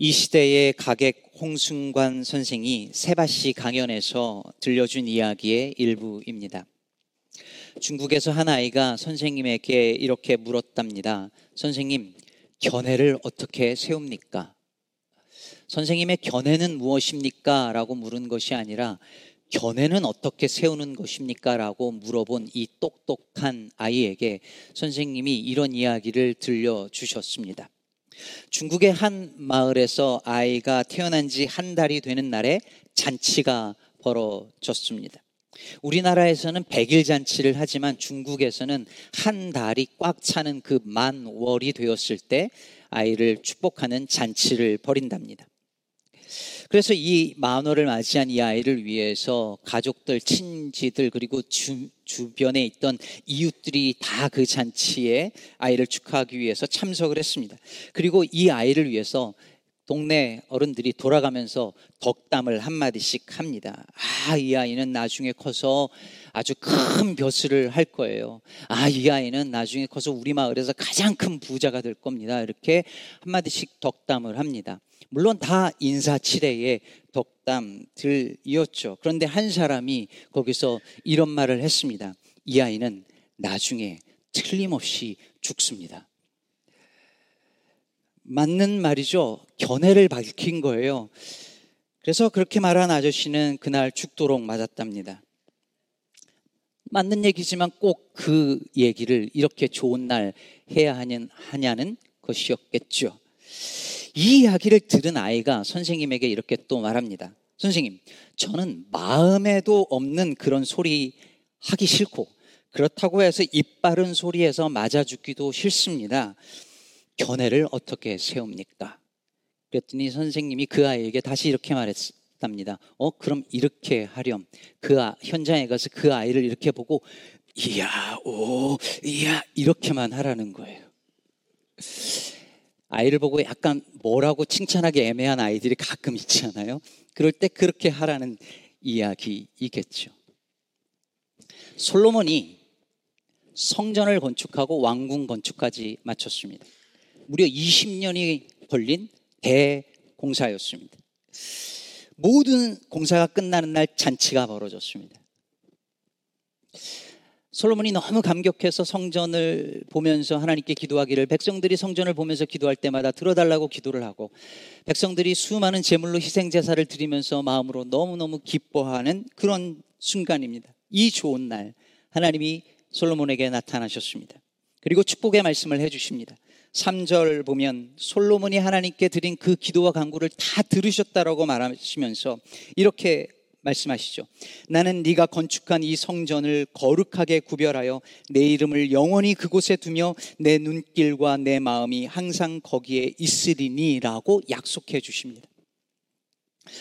이 시대의 가객 홍순관 선생이 세바시 강연에서 들려준 이야기의 일부입니다. 중국에서 한 아이가 선생님에게 이렇게 물었답니다. 선생님, 견해를 어떻게 세웁니까? 선생님의 견해는 무엇입니까? 라고 물은 것이 아니라 견해는 어떻게 세우는 것입니까? 라고 물어본 이 똑똑한 아이에게 선생님이 이런 이야기를 들려주셨습니다. 중국의 한 마을에서 아이가 태어난 지 한 달이 되는 날에 잔치가 벌어졌습니다. 우리나라에서는 백일 잔치를 하지만 중국에서는 한 달이 꽉 차는 그 만월이 되었을 때 아이를 축복하는 잔치를 벌인답니다. 그래서 이 만월을 맞이한 이 아이를 위해서 가족들, 친지들 그리고 주, 주변에 있던 이웃들이 다 그 잔치에 아이를 축하하기 위해서 참석을 했습니다. 그리고 이 아이를 위해서 동네 어른들이 돌아가면서 덕담을 한마디씩 합니다. 아, 이 아이는 나중에 커서 아주 큰 벼슬을 할 거예요. 아, 이 아이는 나중에 커서 우리 마을에서 가장 큰 부자가 될 겁니다. 이렇게 한마디씩 덕담을 합니다. 물론 다 인사치레의 덕담들이었죠. 그런데 한 사람이 거기서 이런 말을 했습니다. 이 아이는 나중에 틀림없이 죽습니다. 맞는 말이죠. 견해를 밝힌 거예요. 그래서 그렇게 말한 아저씨는 그날 죽도록 맞았답니다. 맞는 얘기지만 꼭 그 얘기를 이렇게 좋은 날 해야 하냐는 것이었겠죠. 이 이야기를 들은 아이가 선생님에게 이렇게 또 말합니다. 선생님, 저는 마음에도 없는 그런 소리 하기 싫고, 그렇다고 해서 입 바른 소리에서 맞아 죽기도 싫습니다. 견해를 어떻게 세웁니까? 그랬더니 선생님이 그 아이에게 다시 이렇게 말했답니다. 어, 그럼 이렇게 하렴. 그 아, 현장에 가서 그 아이를 이렇게 보고, 이야, 오, 이야, 이렇게만 하라는 거예요. 아이를 보고 약간 뭐라고 칭찬하기 애매한 아이들이 가끔 있잖아요. 그럴 때 그렇게 하라는 이야기이겠죠. 솔로몬이 성전을 건축하고 왕궁 건축까지 마쳤습니다. 무려 20년이 걸린 대공사였습니다. 모든 공사가 끝나는 날 잔치가 벌어졌습니다. 솔로몬이 너무 감격해서 성전을 보면서 하나님께 기도하기를 백성들이 성전을 보면서 기도할 때마다 들어달라고 기도를 하고 백성들이 수많은 제물로 희생 제사를 드리면서 마음으로 너무너무 기뻐하는 그런 순간입니다. 이 좋은 날 하나님이 솔로몬에게 나타나셨습니다. 그리고 축복의 말씀을 해 주십니다. 3절 보면 솔로몬이 하나님께 드린 그 기도와 간구를 다 들으셨다라고 말하시면서 이렇게 말씀하시죠. 나는 네가 건축한 이 성전을 거룩하게 구별하여 내 이름을 영원히 그곳에 두며 내 눈길과 내 마음이 항상 거기에 있으리니라고 약속해 주십니다.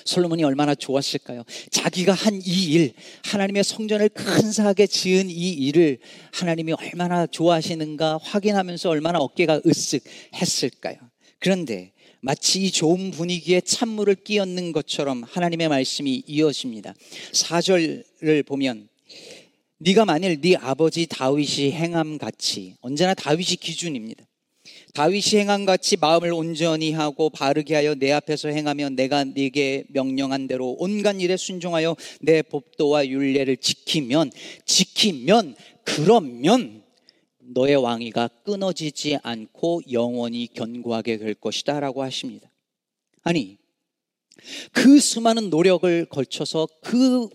솔로몬이 얼마나 좋았을까요? 자기가 한 이 일, 하나님의 성전을 근사하게 지은 이 일을 하나님이 얼마나 좋아하시는가 확인하면서 얼마나 어깨가 으쓱 했을까요? 그런데 마치 이 좋은 분위기에 찬물을 끼얹는 것처럼 하나님의 말씀이 이어집니다. 4절을 보면 네가 만일 네 아버지 다윗이 행함 같이 언제나 다윗이 기준입니다. 다윗이 행한 같이 마음을 온전히 하고 바르게 하여 내 앞에서 행하며 내가 네게 명령한 대로 온갖 일에 순종하여 내 법도와 율례를 지키면 지키면 그러면 너의 왕위가 끊어지지 않고 영원히 견고하게 될 것이다 라고 하십니다. 아니, 그 수많은 노력을 걸쳐서 그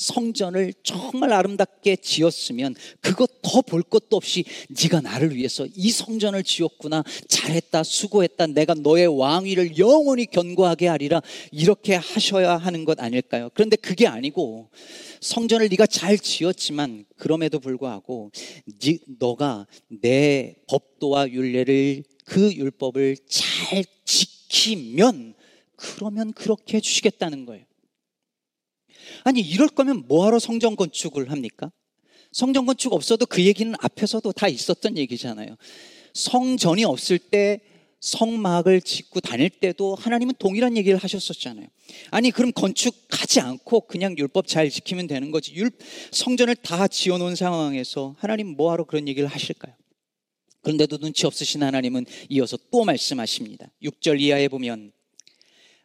성전을 정말 아름답게 지었으면 그것 더 볼 것도 없이 네가 나를 위해서 이 성전을 지었구나 잘했다 수고했다 내가 너의 왕위를 영원히 견고하게 하리라 이렇게 하셔야 하는 것 아닐까요? 그런데 그게 아니고 성전을 네가 잘 지었지만 그럼에도 불구하고 네, 너가 내 법도와 율례를 그 율법을 잘 지키면 그러면 그렇게 해주시겠다는 거예요. 아니 이럴 거면 뭐하러 성전 건축을 합니까? 성전 건축 없어도 그 얘기는 앞에서도 다 있었던 얘기잖아요. 성전이 없을 때 성막을 짓고 다닐 때도 하나님은 동일한 얘기를 하셨었잖아요. 아니, 그럼 건축하지 않고 그냥 율법 잘 지키면 되는 거지. 율, 성전을 다 지어놓은 상황에서 하나님 뭐하러 그런 얘기를 하실까요? 그런데도 눈치 없으신 하나님은 이어서 또 말씀하십니다. 6절 이하에 보면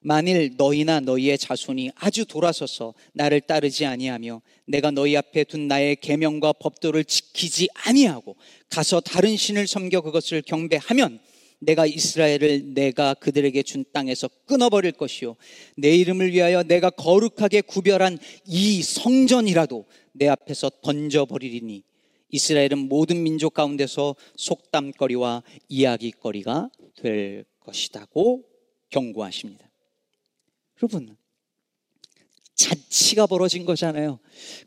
만일 너희나 너희의 자손이 아주 돌아서서 나를 따르지 아니하며 내가 너희 앞에 둔 나의 계명과 법도를 지키지 아니하고 가서 다른 신을 섬겨 그것을 경배하면 내가 이스라엘을 내가 그들에게 준 땅에서 끊어버릴 것이요 내 이름을 위하여 내가 거룩하게 구별한 이 성전이라도 내 앞에서 던져버리리니 이스라엘은 모든 민족 가운데서 속담거리와 이야기거리가 될 것이다고 경고하십니다. 여러분, 잔치가 벌어진 거잖아요.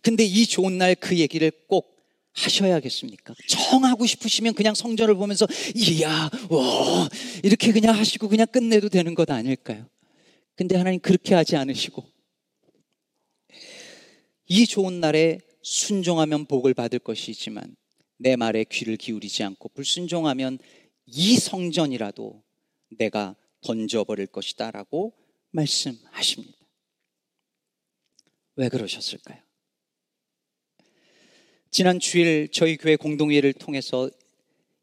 근데 이 좋은 날 그 얘기를 꼭 하셔야겠습니까? 정하고 싶으시면 그냥 성전을 보면서 이야, 와, 이렇게 그냥 하시고 그냥 끝내도 되는 것 아닐까요? 근데 하나님 그렇게 하지 않으시고 이 좋은 날에 순종하면 복을 받을 것이지만 내 말에 귀를 기울이지 않고 불순종하면 이 성전이라도 내가 던져버릴 것이다 라고 말씀하십니다. 왜 그러셨을까요? 지난 주일 저희 교회 공동회를 통해서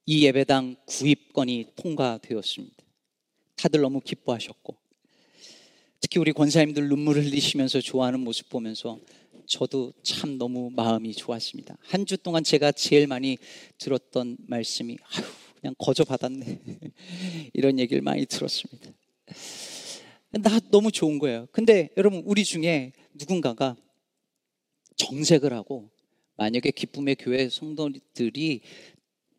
이 예배당 구입건이 통과되었습니다. 다들 너무 기뻐하셨고 특히 우리 권사님들 눈물을 흘리시면서 좋아하는 모습 보면서 저도 참 너무 마음이 좋았습니다. 한 주 동안 제가 제일 많이 들었던 말씀이 아휴 그냥 거저 받았네 이런 얘기를 많이 들었습니다. 나 너무 좋은 거예요. 근데 여러분 우리 중에 누군가가 정색을 하고 만약에 기쁨의 교회 성도들이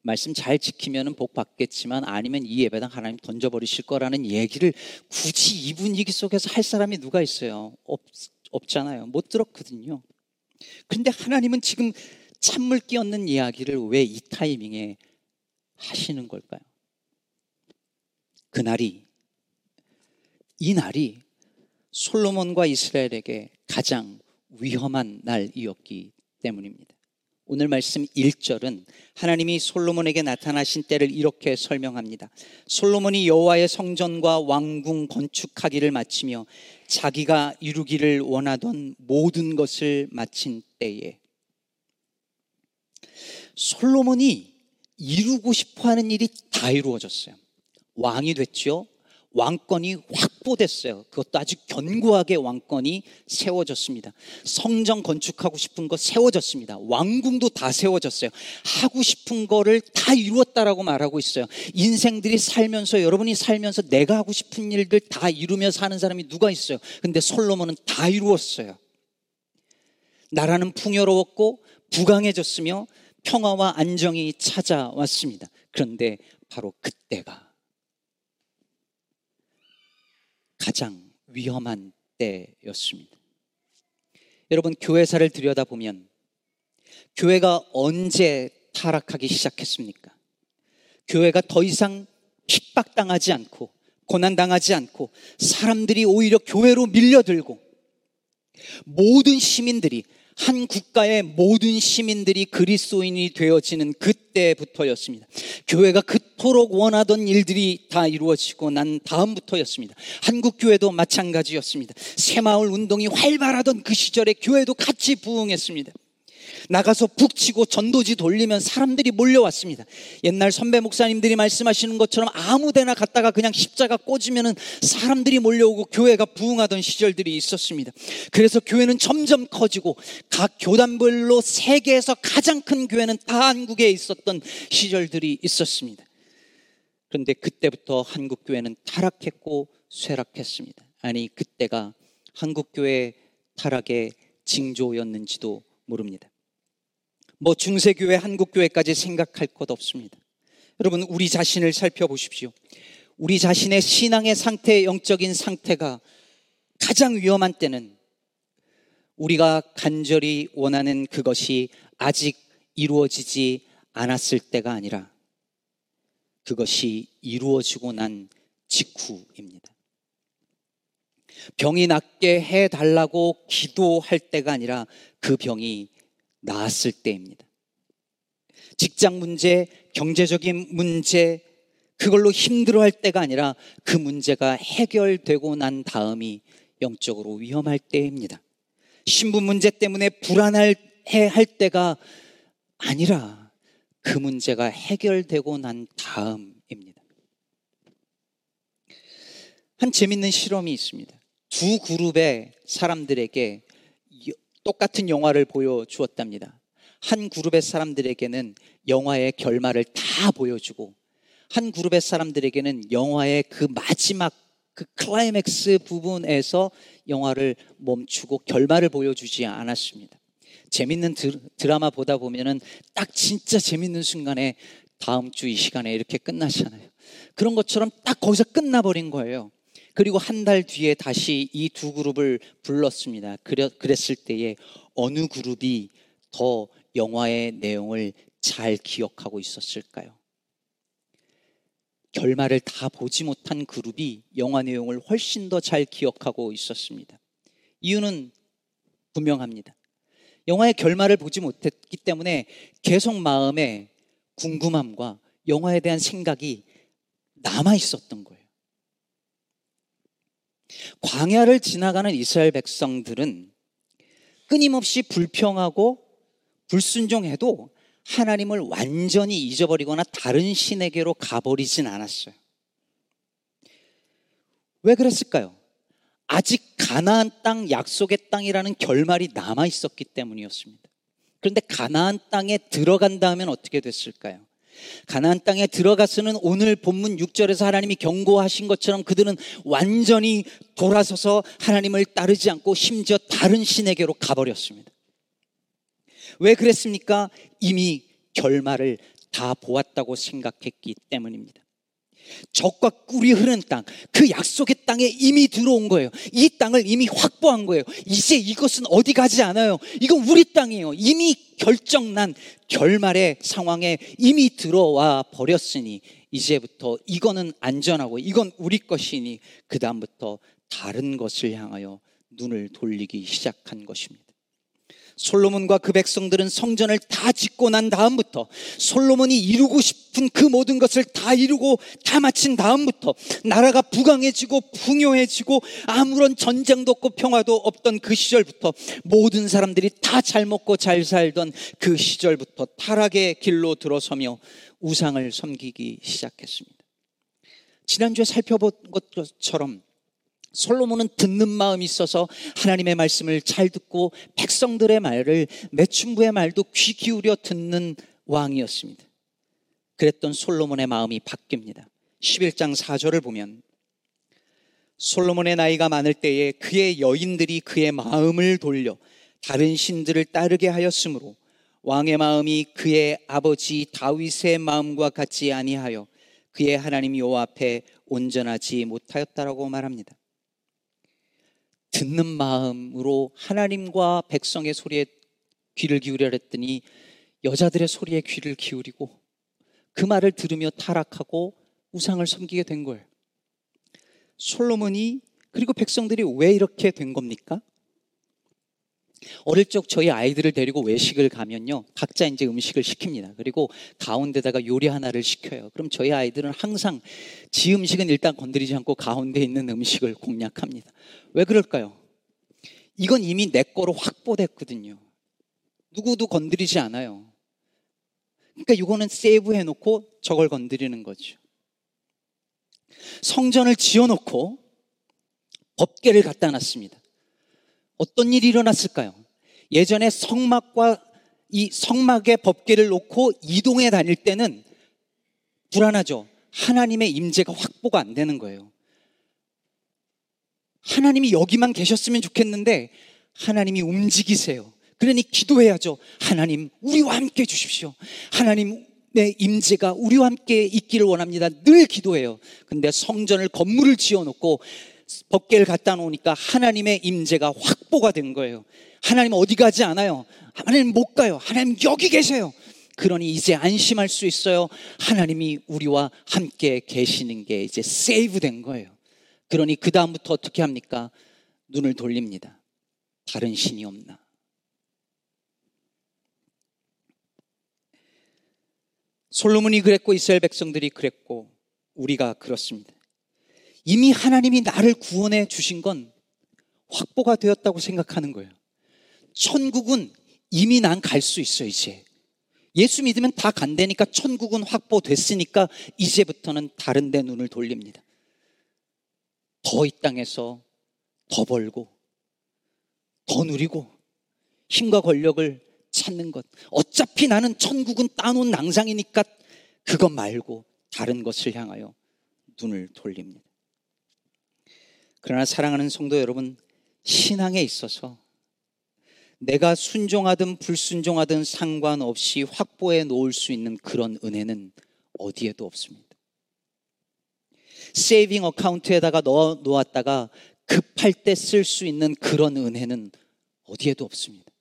말씀 잘 지키면 복 받겠지만 아니면 이 예배당 하나님 던져버리실 거라는 얘기를 굳이 이 분위기 속에서 할 사람이 누가 있어요? 없, 없잖아요. 못 들었거든요. 근데 하나님은 지금 찬물 끼얹는 이야기를 왜 이 타이밍에 하시는 걸까요? 그날이, 이 날이 솔로몬과 이스라엘에게 가장 위험한 날이었기 때문입니다. 오늘 말씀 1절은 하나님이 솔로몬에게 나타나신 때를 이렇게 설명합니다. 솔로몬이 여호와의 성전과 왕궁 건축하기를 마치며 자기가 이루기를 원하던 모든 것을 마친 때에 솔로몬이 이루고 싶어 하는 일이 다 이루어졌어요. 왕이 됐죠. 왕권이 확보됐어요. 그것도 아주 견고하게 왕권이 세워졌습니다. 성전 건축하고 싶은 거 세워졌습니다. 왕궁도 다 세워졌어요. 하고 싶은 거를 다 이루었다라고 말하고 있어요. 인생들이 살면서 여러분이 살면서 내가 하고 싶은 일들 다 이루며 사는 사람이 누가 있어요? 근데 솔로몬은 다 이루었어요. 나라는 풍요로웠고 부강해졌으며 평화와 안정이 찾아왔습니다. 그런데 바로 그때가 가장 위험한 때였습니다. 여러분, 교회사를 들여다보면 교회가 언제 타락하기 시작했습니까? 교회가 더 이상 핍박당하지 않고 고난당하지 않고 사람들이 오히려 교회로 밀려들고 모든 시민들이 한 국가의 모든 시민들이 그리스도인이 되어지는 그때부터였습니다. 교회가 그토록 원하던 일들이 다 이루어지고 난 다음부터였습니다. 한국 교회도 마찬가지였습니다. 새마을 운동이 활발하던 그 시절에 교회도 같이 부흥했습니다. 나가서 북치고 전도지 돌리면 사람들이 몰려왔습니다. 옛날 선배 목사님들이 말씀하시는 것처럼 아무 데나 갔다가 그냥 십자가 꽂으면 사람들이 몰려오고 교회가 부흥하던 시절들이 있었습니다. 그래서 교회는 점점 커지고 각 교단별로 세계에서 가장 큰 교회는 다 한국에 있었던 시절들이 있었습니다. 그런데 그때부터 한국 교회는 타락했고 쇠락했습니다. 아니 그때가 한국 교회 타락의 징조였는지도 모릅니다. 뭐 중세교회, 한국교회까지 생각할 것 없습니다. 여러분, 우리 자신을 살펴보십시오. 우리 자신의 신앙의 상태, 영적인 상태가 가장 위험한 때는 우리가 간절히 원하는 그것이 아직 이루어지지 않았을 때가 아니라 그것이 이루어지고 난 직후입니다. 병이 낫게 해달라고 기도할 때가 아니라 그 병이 나았을 때입니다. 직장 문제, 경제적인 문제, 그걸로 힘들어 할 때가 아니라 그 문제가 해결되고 난 다음이 영적으로 위험할 때입니다. 신분 문제 때문에 불안해 할 때가 아니라 그 문제가 해결되고 난 다음입니다. 한 재밌는 실험이 있습니다. 두 그룹의 사람들에게 똑같은 영화를 보여주었답니다. 한 그룹의 사람들에게는 영화의 결말을 다 보여주고 한 그룹의 사람들에게는 영화의 그 마지막 그 클라이맥스 부분에서 영화를 멈추고 결말을 보여주지 않았습니다. 재밌는 드라마 보다 보면은 딱 진짜 재밌는 순간에 다음 주 이 시간에 이렇게 끝나잖아요. 그런 것처럼 딱 거기서 끝나버린 거예요. 그리고 한 달 뒤에 다시 이 두 그룹을 불렀습니다. 그랬을 때에 어느 그룹이 더 영화의 내용을 잘 기억하고 있었을까요? 결말을 다 보지 못한 그룹이 영화 내용을 훨씬 더 잘 기억하고 있었습니다. 이유는 분명합니다. 영화의 결말을 보지 못했기 때문에 계속 마음에 궁금함과 영화에 대한 생각이 남아 있었던 거예요. 광야를 지나가는 이스라엘 백성들은 끊임없이 불평하고 불순종해도 하나님을 완전히 잊어버리거나 다른 신에게로 가버리진 않았어요. 왜 그랬을까요? 아직 가나안 땅 약속의 땅이라는 결말이 남아 있었기 때문이었습니다. 그런데 가나안 땅에 들어간 다음엔 어떻게 됐을까요? 가나안 땅에 들어가서는 오늘 본문 6절에서 하나님이 경고하신 것처럼 그들은 완전히 돌아서서 하나님을 따르지 않고 심지어 다른 신에게로 가버렸습니다. 왜 그랬습니까? 이미 결말을 다 보았다고 생각했기 때문입니다. 적과 꿀이 흐르는 땅, 그 약속의 땅에 이미 들어온 거예요. 이 땅을 이미 확보한 거예요. 이제 이것은 어디 가지 않아요. 이건 우리 땅이에요. 이미 결정난 결말의 상황에 이미 들어와 버렸으니 이제부터 이거는 안전하고 이건 우리 것이니 그다음부터 다른 것을 향하여 눈을 돌리기 시작한 것입니다. 솔로몬과 그 백성들은 성전을 다 짓고 난 다음부터 솔로몬이 이루고 싶은 그 모든 것을 다 이루고 다 마친 다음부터 나라가 부강해지고 풍요해지고 아무런 전쟁도 없고 평화도 없던 그 시절부터 모든 사람들이 다 잘 먹고 잘 살던 그 시절부터 타락의 길로 들어서며 우상을 섬기기 시작했습니다. 지난주에 살펴본 것처럼 솔로몬은 듣는 마음이 있어서 하나님의 말씀을 잘 듣고 백성들의 말을 매춘부의 말도 귀 기울여 듣는 왕이었습니다. 그랬던 솔로몬의 마음이 바뀝니다. 11장 4절을 보면 솔로몬의 나이가 많을 때에 그의 여인들이 그의 마음을 돌려 다른 신들을 따르게 하였으므로 왕의 마음이 그의 아버지 다윗의 마음과 같지 아니하여 그의 하나님 여호와 앞에 온전하지 못하였다라고 말합니다. 듣는 마음으로 하나님과 백성의 소리에 귀를 기울여 했더니 여자들의 소리에 귀를 기울이고 그 말을 들으며 타락하고 우상을 섬기게 된 거예요. 솔로몬이 그리고 백성들이 왜 이렇게 된 겁니까? 어릴 적 저희 아이들을 데리고 외식을 가면요. 각자 이제 음식을 시킵니다. 그리고 가운데다가 요리 하나를 시켜요. 그럼 저희 아이들은 항상 지 음식은 일단 건드리지 않고 가운데 있는 음식을 공략합니다. 왜 그럴까요? 이건 이미 내 거로 확보됐거든요. 누구도 건드리지 않아요. 그러니까 이거는 세이브 해 놓고 저걸 건드리는 거죠. 성전을 지어 놓고 법계를 갖다 놨습니다. 어떤 일이 일어났을까요? 예전에 성막과 이 성막의 법계를 놓고 이동해 다닐 때는 불안하죠. 하나님의 임재가 확보가 안 되는 거예요. 하나님이 여기만 계셨으면 좋겠는데 하나님이 움직이세요. 그러니 기도해야죠. 하나님, 우리와 함께 해 주십시오. 하나님의 임재가 우리와 함께 있기를 원합니다. 늘 기도해요. 근데 성전을 건물을 지어 놓고 법계를 갖다 놓으니까 하나님의 임재가 확보가 된 거예요. 하나님 어디 가지 않아요. 하나님 못 가요. 하나님 여기 계세요. 그러니 이제 안심할 수 있어요. 하나님이 우리와 함께 계시는 게 이제 세이브 된 거예요. 그러니 그 다음부터 어떻게 합니까? 눈을 돌립니다. 다른 신이 없나? 솔로몬이 그랬고 이스라엘 백성들이 그랬고 우리가 그렇습니다. 이미 하나님이 나를 구원해 주신 건 확보가 되었다고 생각하는 거예요. 천국은 이미 난 갈 수 있어, 이제. 예수 믿으면 다 간다니까 천국은 확보됐으니까 이제부터는 다른 데 눈을 돌립니다. 더 이 땅에서 더 벌고 더 누리고 힘과 권력을 찾는 것. 어차피 나는 천국은 따놓은 낭상이니까 그것 말고 다른 것을 향하여 눈을 돌립니다. 그러나 사랑하는 성도 여러분, 신앙에 있어서 내가 순종하든 불순종하든 상관없이 확보해 놓을 수 있는 그런 은혜는 어디에도 없습니다. 세이빙 어카운트에다가 넣어 놓았다가 급할 때 쓸 수 있는 그런 은혜는 어디에도 없습니다.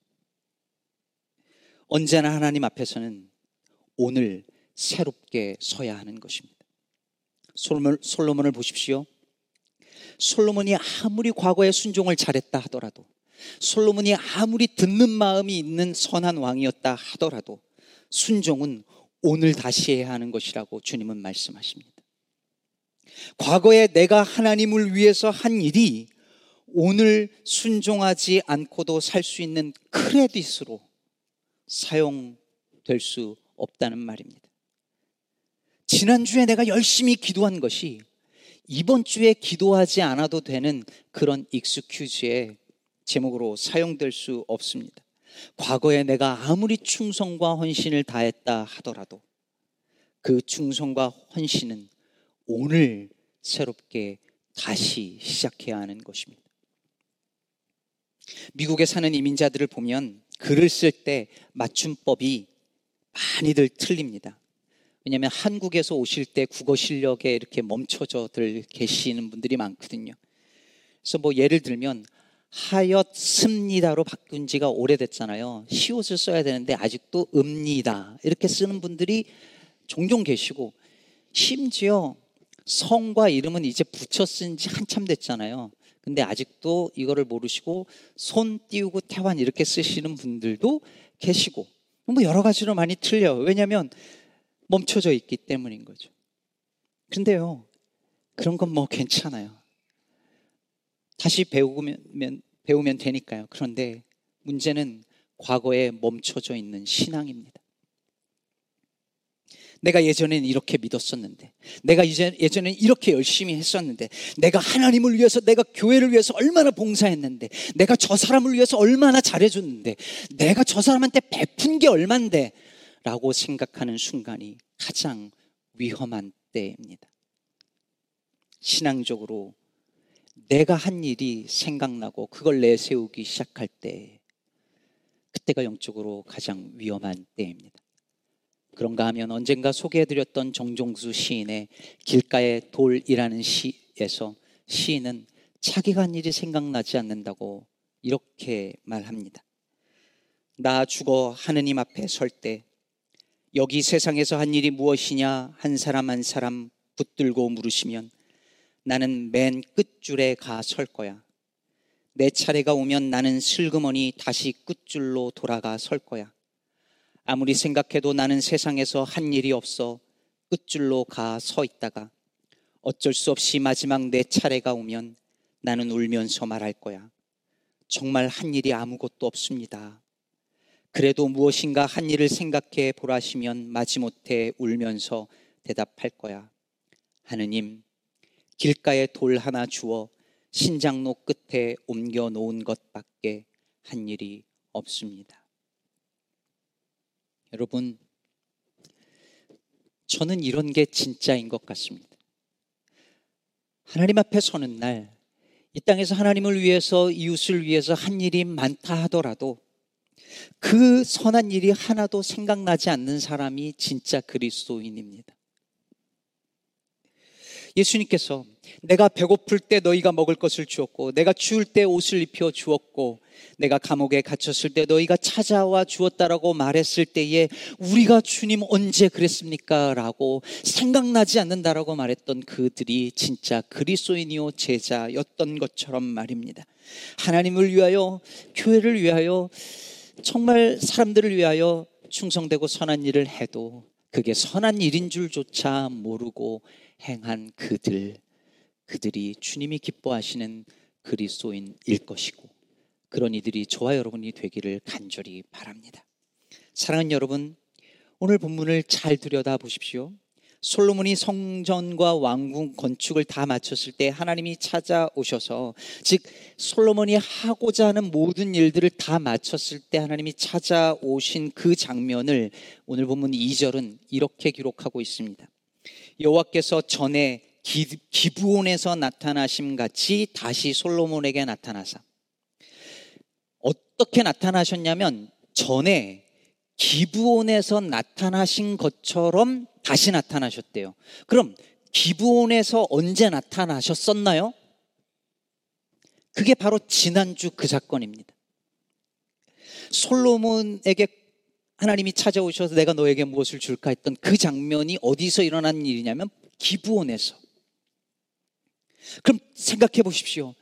언제나 하나님 앞에서는 오늘 새롭게 서야 하는 것입니다. 솔로몬, 솔로몬을 보십시오. 솔로몬이 아무리 과거에 순종을 잘했다 하더라도 솔로몬이 아무리 듣는 마음이 있는 선한 왕이었다 하더라도 순종은 오늘 다시 해야 하는 것이라고 주님은 말씀하십니다. 과거에 내가 하나님을 위해서 한 일이 오늘 순종하지 않고도 살 수 있는 크레딧으로 사용될 수 없다는 말입니다. 지난주에 내가 열심히 기도한 것이 이번 주에 기도하지 않아도 되는 그런 익스큐즈의 제목으로 사용될 수 없습니다. 과거에 내가 아무리 충성과 헌신을 다했다 하더라도 그 충성과 헌신은 오늘 새롭게 다시 시작해야 하는 것입니다. 미국에 사는 이민자들을 보면 글을 쓸 때 맞춤법이 많이들 틀립니다. 왜냐하면 한국에서 오실 때 국어 실력에 이렇게 멈춰져들 계시는 분들이 많거든요. 그래서 뭐 예를 들면 하였습니다로 바꾼 지가 오래됐잖아요. 시옷을 써야 되는데 아직도 읍니다 이렇게 쓰는 분들이 종종 계시고 심지어 성과 이름은 이제 붙여 쓴 지 한참 됐잖아요. 근데 아직도 이거를 모르시고 손 띄우고 태환 이렇게 쓰시는 분들도 계시고 뭐 여러 가지로 많이 틀려요. 왜냐하면 멈춰져 있기 때문인 거죠. 근데요, 그런 건 뭐 괜찮아요. 다시 배우면, 배우면 되니까요. 그런데 문제는 과거에 멈춰져 있는 신앙입니다. 내가 예전엔 이렇게 믿었었는데, 내가 이제 예전엔 이렇게 열심히 했었는데, 내가 하나님을 위해서, 내가 교회를 위해서 얼마나 봉사했는데, 내가 저 사람을 위해서 얼마나 잘해줬는데, 내가 저 사람한테 베푼 게 얼만데, 라고 생각하는 순간이 가장 위험한 때입니다. 신앙적으로 내가 한 일이 생각나고 그걸 내세우기 시작할 때 그때가 영적으로 가장 위험한 때입니다. 그런가 하면 언젠가 소개해드렸던 정종수 시인의 길가의 돌이라는 시에서 시인은 자기가 한 일이 생각나지 않는다고 이렇게 말합니다. 나 죽어 하느님 앞에 설 때 여기 세상에서 한 일이 무엇이냐 한 사람 한 사람 붙들고 물으시면 나는 맨 끝줄에 가 설 거야. 내 차례가 오면 나는 슬그머니 다시 끝줄로 돌아가 설 거야. 아무리 생각해도 나는 세상에서 한 일이 없어 끝줄로 가 서 있다가 어쩔 수 없이 마지막 내 차례가 오면 나는 울면서 말할 거야. 정말 한 일이 아무것도 없습니다. 그래도 무엇인가 한 일을 생각해 보라시면 마지못해 울면서 대답할 거야. 하느님, 길가에 돌 하나 주어 신장로 끝에 옮겨 놓은 것밖에 한 일이 없습니다. 여러분, 저는 이런 게 진짜인 것 같습니다. 하나님 앞에 서는 날, 이 땅에서 하나님을 위해서, 이웃을 위해서 한 일이 많다 하더라도 그 선한 일이 하나도 생각나지 않는 사람이 진짜 그리스도인입니다. 예수님께서 내가 배고플 때 너희가 먹을 것을 주었고, 내가 추울 때 옷을 입혀 주었고, 내가 감옥에 갇혔을 때 너희가 찾아와 주었다라고 말했을 때에 우리가 주님 언제 그랬습니까? 라고 생각나지 않는다라고 말했던 그들이 진짜 그리스도인이요 제자였던 것처럼 말입니다. 하나님을 위하여, 교회를 위하여 정말 사람들을 위하여 충성되고 선한 일을 해도 그게 선한 일인 줄조차 모르고 행한 그들, 그들이 주님이 기뻐하시는 그리스도인일 것이고 그런 이들이 저와 여러분이 되기를 간절히 바랍니다. 사랑하는 여러분, 오늘 본문을 잘 들여다 보십시오. 솔로몬이 성전과 왕궁 건축을 다 마쳤을 때 하나님이 찾아오셔서 즉 솔로몬이 하고자 하는 모든 일들을 다 마쳤을 때 하나님이 찾아오신 그 장면을 오늘 본문 2절은 이렇게 기록하고 있습니다. 여호와께서 전에 기, 부온에서 나타나심 같이 다시 솔로몬에게 나타나사 어떻게 나타나셨냐면 전에 기부온에서 나타나신 것처럼 다시 나타나셨대요. 그럼 기부온에서 언제 나타나셨었나요? 그게 바로 지난주 그 사건입니다. 솔로몬에게 하나님이 찾아오셔서 내가 너에게 무엇을 줄까 했던 그 장면이 어디서 일어난 일이냐면 기부온에서. 그럼 생각해 보십시오.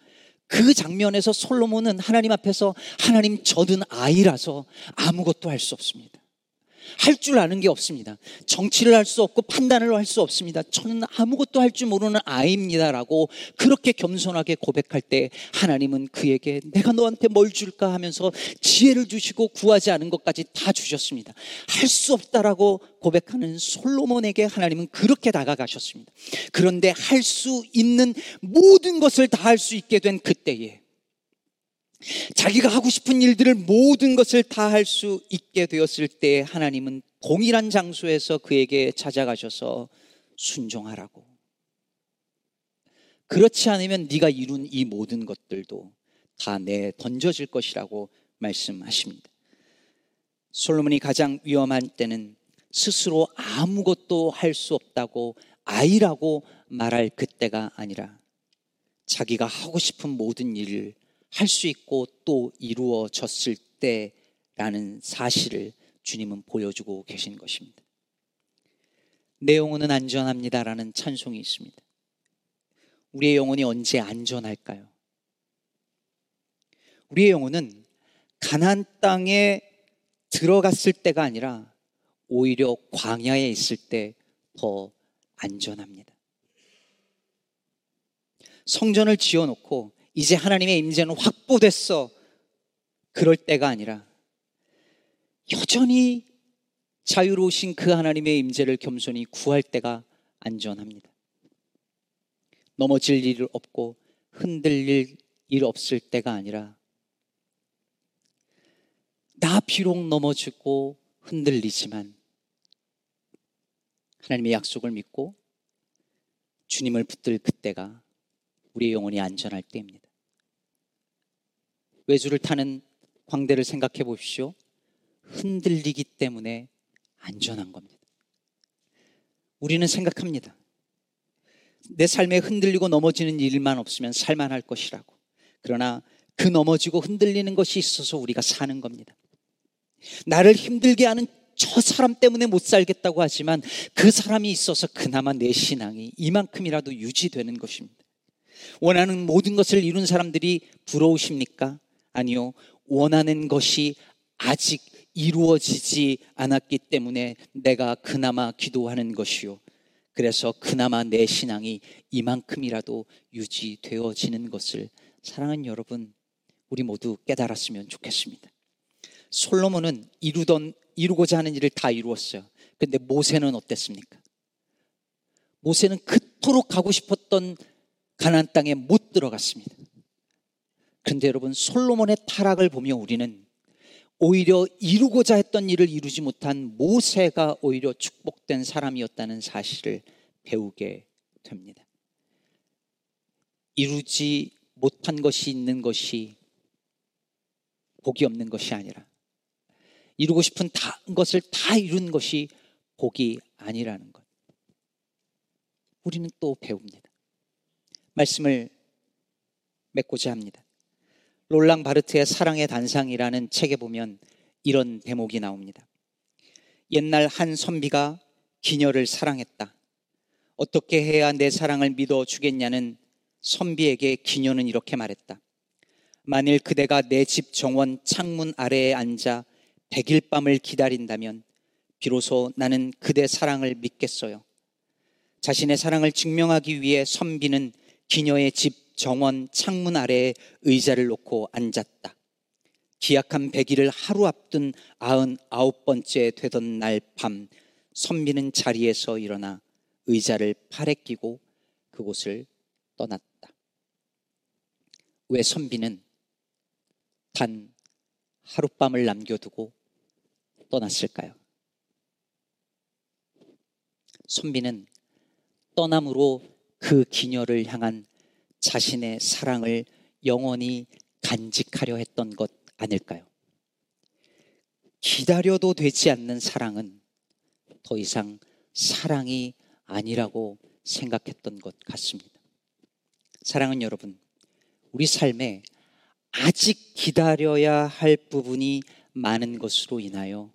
그 장면에서 솔로몬은 하나님 앞에서 하나님 저는 아이라서 아무것도 할 수 없습니다. 할 줄 아는 게 없습니다. 정치를 할 수 없고 판단을 할 수 없습니다. 저는 아무것도 할 줄 모르는 아이입니다라고 그렇게 겸손하게 고백할 때 하나님은 그에게 내가 너한테 뭘 줄까 하면서 지혜를 주시고 구하지 않은 것까지 다 주셨습니다. 할 수 없다라고 고백하는 솔로몬에게 하나님은 그렇게 다가가셨습니다. 그런데 할 수 있는 모든 것을 다 할 수 있게 된 그때에 자기가 하고 싶은 일들을 모든 것을 다 할 수 있게 되었을 때 하나님은 동일한 장소에서 그에게 찾아가셔서 순종하라고. 그렇지 않으면 네가 이룬 이 모든 것들도 다 내 던져질 것이라고 말씀하십니다. 솔로몬이 가장 위험한 때는 스스로 아무것도 할 수 없다고 아이라고 말할 그때가 아니라 자기가 하고 싶은 모든 일을 할 수 있고 또 이루어졌을 때라는 사실을 주님은 보여주고 계신 것입니다. 내 영혼은 안전합니다라는 찬송이 있습니다. 우리의 영혼이 언제 안전할까요? 우리의 영혼은 가난 땅에 들어갔을 때가 아니라 오히려 광야에 있을 때 더 안전합니다. 성전을 지어놓고 이제 하나님의 임재는 확보됐어. 그럴 때가 아니라 여전히 자유로우신 그 하나님의 임재를 겸손히 구할 때가 안전합니다. 넘어질 일 없고 흔들릴 일 없을 때가 아니라 나 비록 넘어지고 흔들리지만 하나님의 약속을 믿고 주님을 붙들 그때가 우리의 영혼이 안전할 때입니다. 외주를 타는 광대를 생각해 보십시오. 흔들리기 때문에 안전한 겁니다. 우리는 생각합니다. 내 삶에 흔들리고 넘어지는 일만 없으면 살만할 것이라고. 그러나 그 넘어지고 흔들리는 것이 있어서 우리가 사는 겁니다. 나를 힘들게 하는 저 사람 때문에 못 살겠다고 하지만 그 사람이 있어서 그나마 내 신앙이 이만큼이라도 유지되는 것입니다. 원하는 모든 것을 이룬 사람들이 부러우십니까? 아니요. 원하는 것이 아직 이루어지지 않았기 때문에 내가 그나마 기도하는 것이요. 그래서 그나마 내 신앙이 이만큼이라도 유지되어지는 것을 사랑하는 여러분, 우리 모두 깨달았으면 좋겠습니다. 솔로몬은 이루던, 이루고자 하는 일을 다 이루었어요. 근데 모세는 어땠습니까? 모세는 그토록 가고 싶었던 가나안 땅에 못 들어갔습니다. 그런데 여러분 솔로몬의 타락을 보며 우리는 오히려 이루고자 했던 일을 이루지 못한 모세가 오히려 축복된 사람이었다는 사실을 배우게 됩니다. 이루지 못한 것이 있는 것이 복이 없는 것이 아니라 이루고 싶은 다, 것을 다 이룬 것이 복이 아니라는 것. 우리는 또 배웁니다. 말씀을 맺고자 합니다. 롤랑 바르트의 사랑의 단상이라는 책에 보면 이런 대목이 나옵니다. 옛날 한 선비가 기녀를 사랑했다. 어떻게 해야 내 사랑을 믿어 주겠냐는 선비에게 기녀는 이렇게 말했다. 만일 그대가 내 집 정원 창문 아래에 앉아 백일 밤을 기다린다면 비로소 나는 그대 사랑을 믿겠어요. 자신의 사랑을 증명하기 위해 선비는 기녀의 집 정원 창문 아래에 의자를 놓고 앉았다. 기약한 백일을 하루 앞둔 아흔 아홉 번째 되던 날 밤 선비는 자리에서 일어나 의자를 팔에 끼고 그곳을 떠났다. 왜 선비는 단 하룻밤을 남겨두고 떠났을까요? 선비는 떠남으로 그 기녀를 향한 자신의 사랑을 영원히 간직하려 했던 것 아닐까요? 기다려도 되지 않는 사랑은 더 이상 사랑이 아니라고 생각했던 것 같습니다. 사랑은 여러분, 우리 삶에 아직 기다려야 할 부분이 많은 것으로 인하여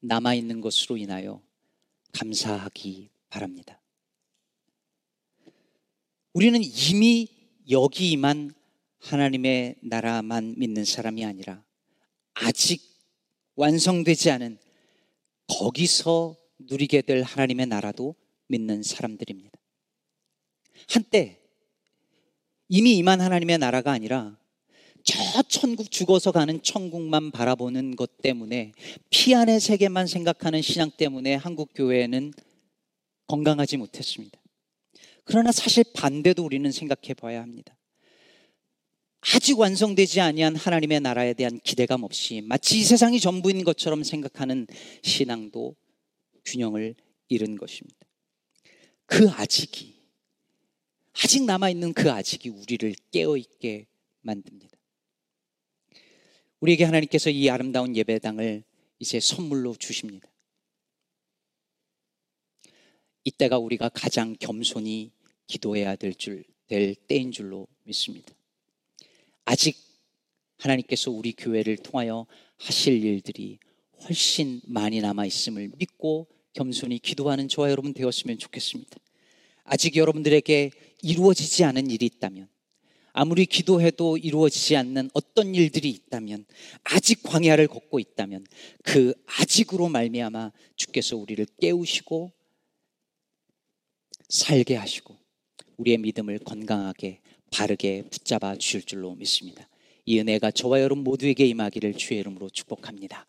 남아있는 것으로 인하여 감사하기 바랍니다. 우리는 이미 여기만 하나님의 나라만 믿는 사람이 아니라 아직 완성되지 않은 거기서 누리게 될 하나님의 나라도 믿는 사람들입니다. 한때 이미 임한 하나님의 나라가 아니라 저 천국 죽어서 가는 천국만 바라보는 것 때문에 피안의 세계만 생각하는 신앙 때문에 한국 교회는 건강하지 못했습니다. 그러나 사실 반대도 우리는 생각해 봐야 합니다. 아직 완성되지 아니한 하나님의 나라에 대한 기대감 없이 마치 이 세상이 전부인 것처럼 생각하는 신앙도 균형을 잃은 것입니다. 그 아직이 아직 남아 있는 그 아직이 우리를 깨어 있게 만듭니다. 우리에게 하나님께서 이 아름다운 예배당을 이제 선물로 주십니다. 이때가 우리가 가장 겸손히 기도해야 될 줄, 될 때인 줄로 믿습니다. 아직 하나님께서 우리 교회를 통하여 하실 일들이 훨씬 많이 남아 있음을 믿고 겸손히 기도하는 저와 여러분 되었으면 좋겠습니다. 아직 여러분들에게 이루어지지 않은 일이 있다면 아무리 기도해도 이루어지지 않는 어떤 일들이 있다면 아직 광야를 걷고 있다면 그 아직으로 말미암아 주께서 우리를 깨우시고 살게 하시고 우리의 믿음을 건강하게 바르게 붙잡아 주실 줄로 믿습니다. 이 은혜가 저와 여러분 모두에게 임하기를 주의 이름으로 축복합니다.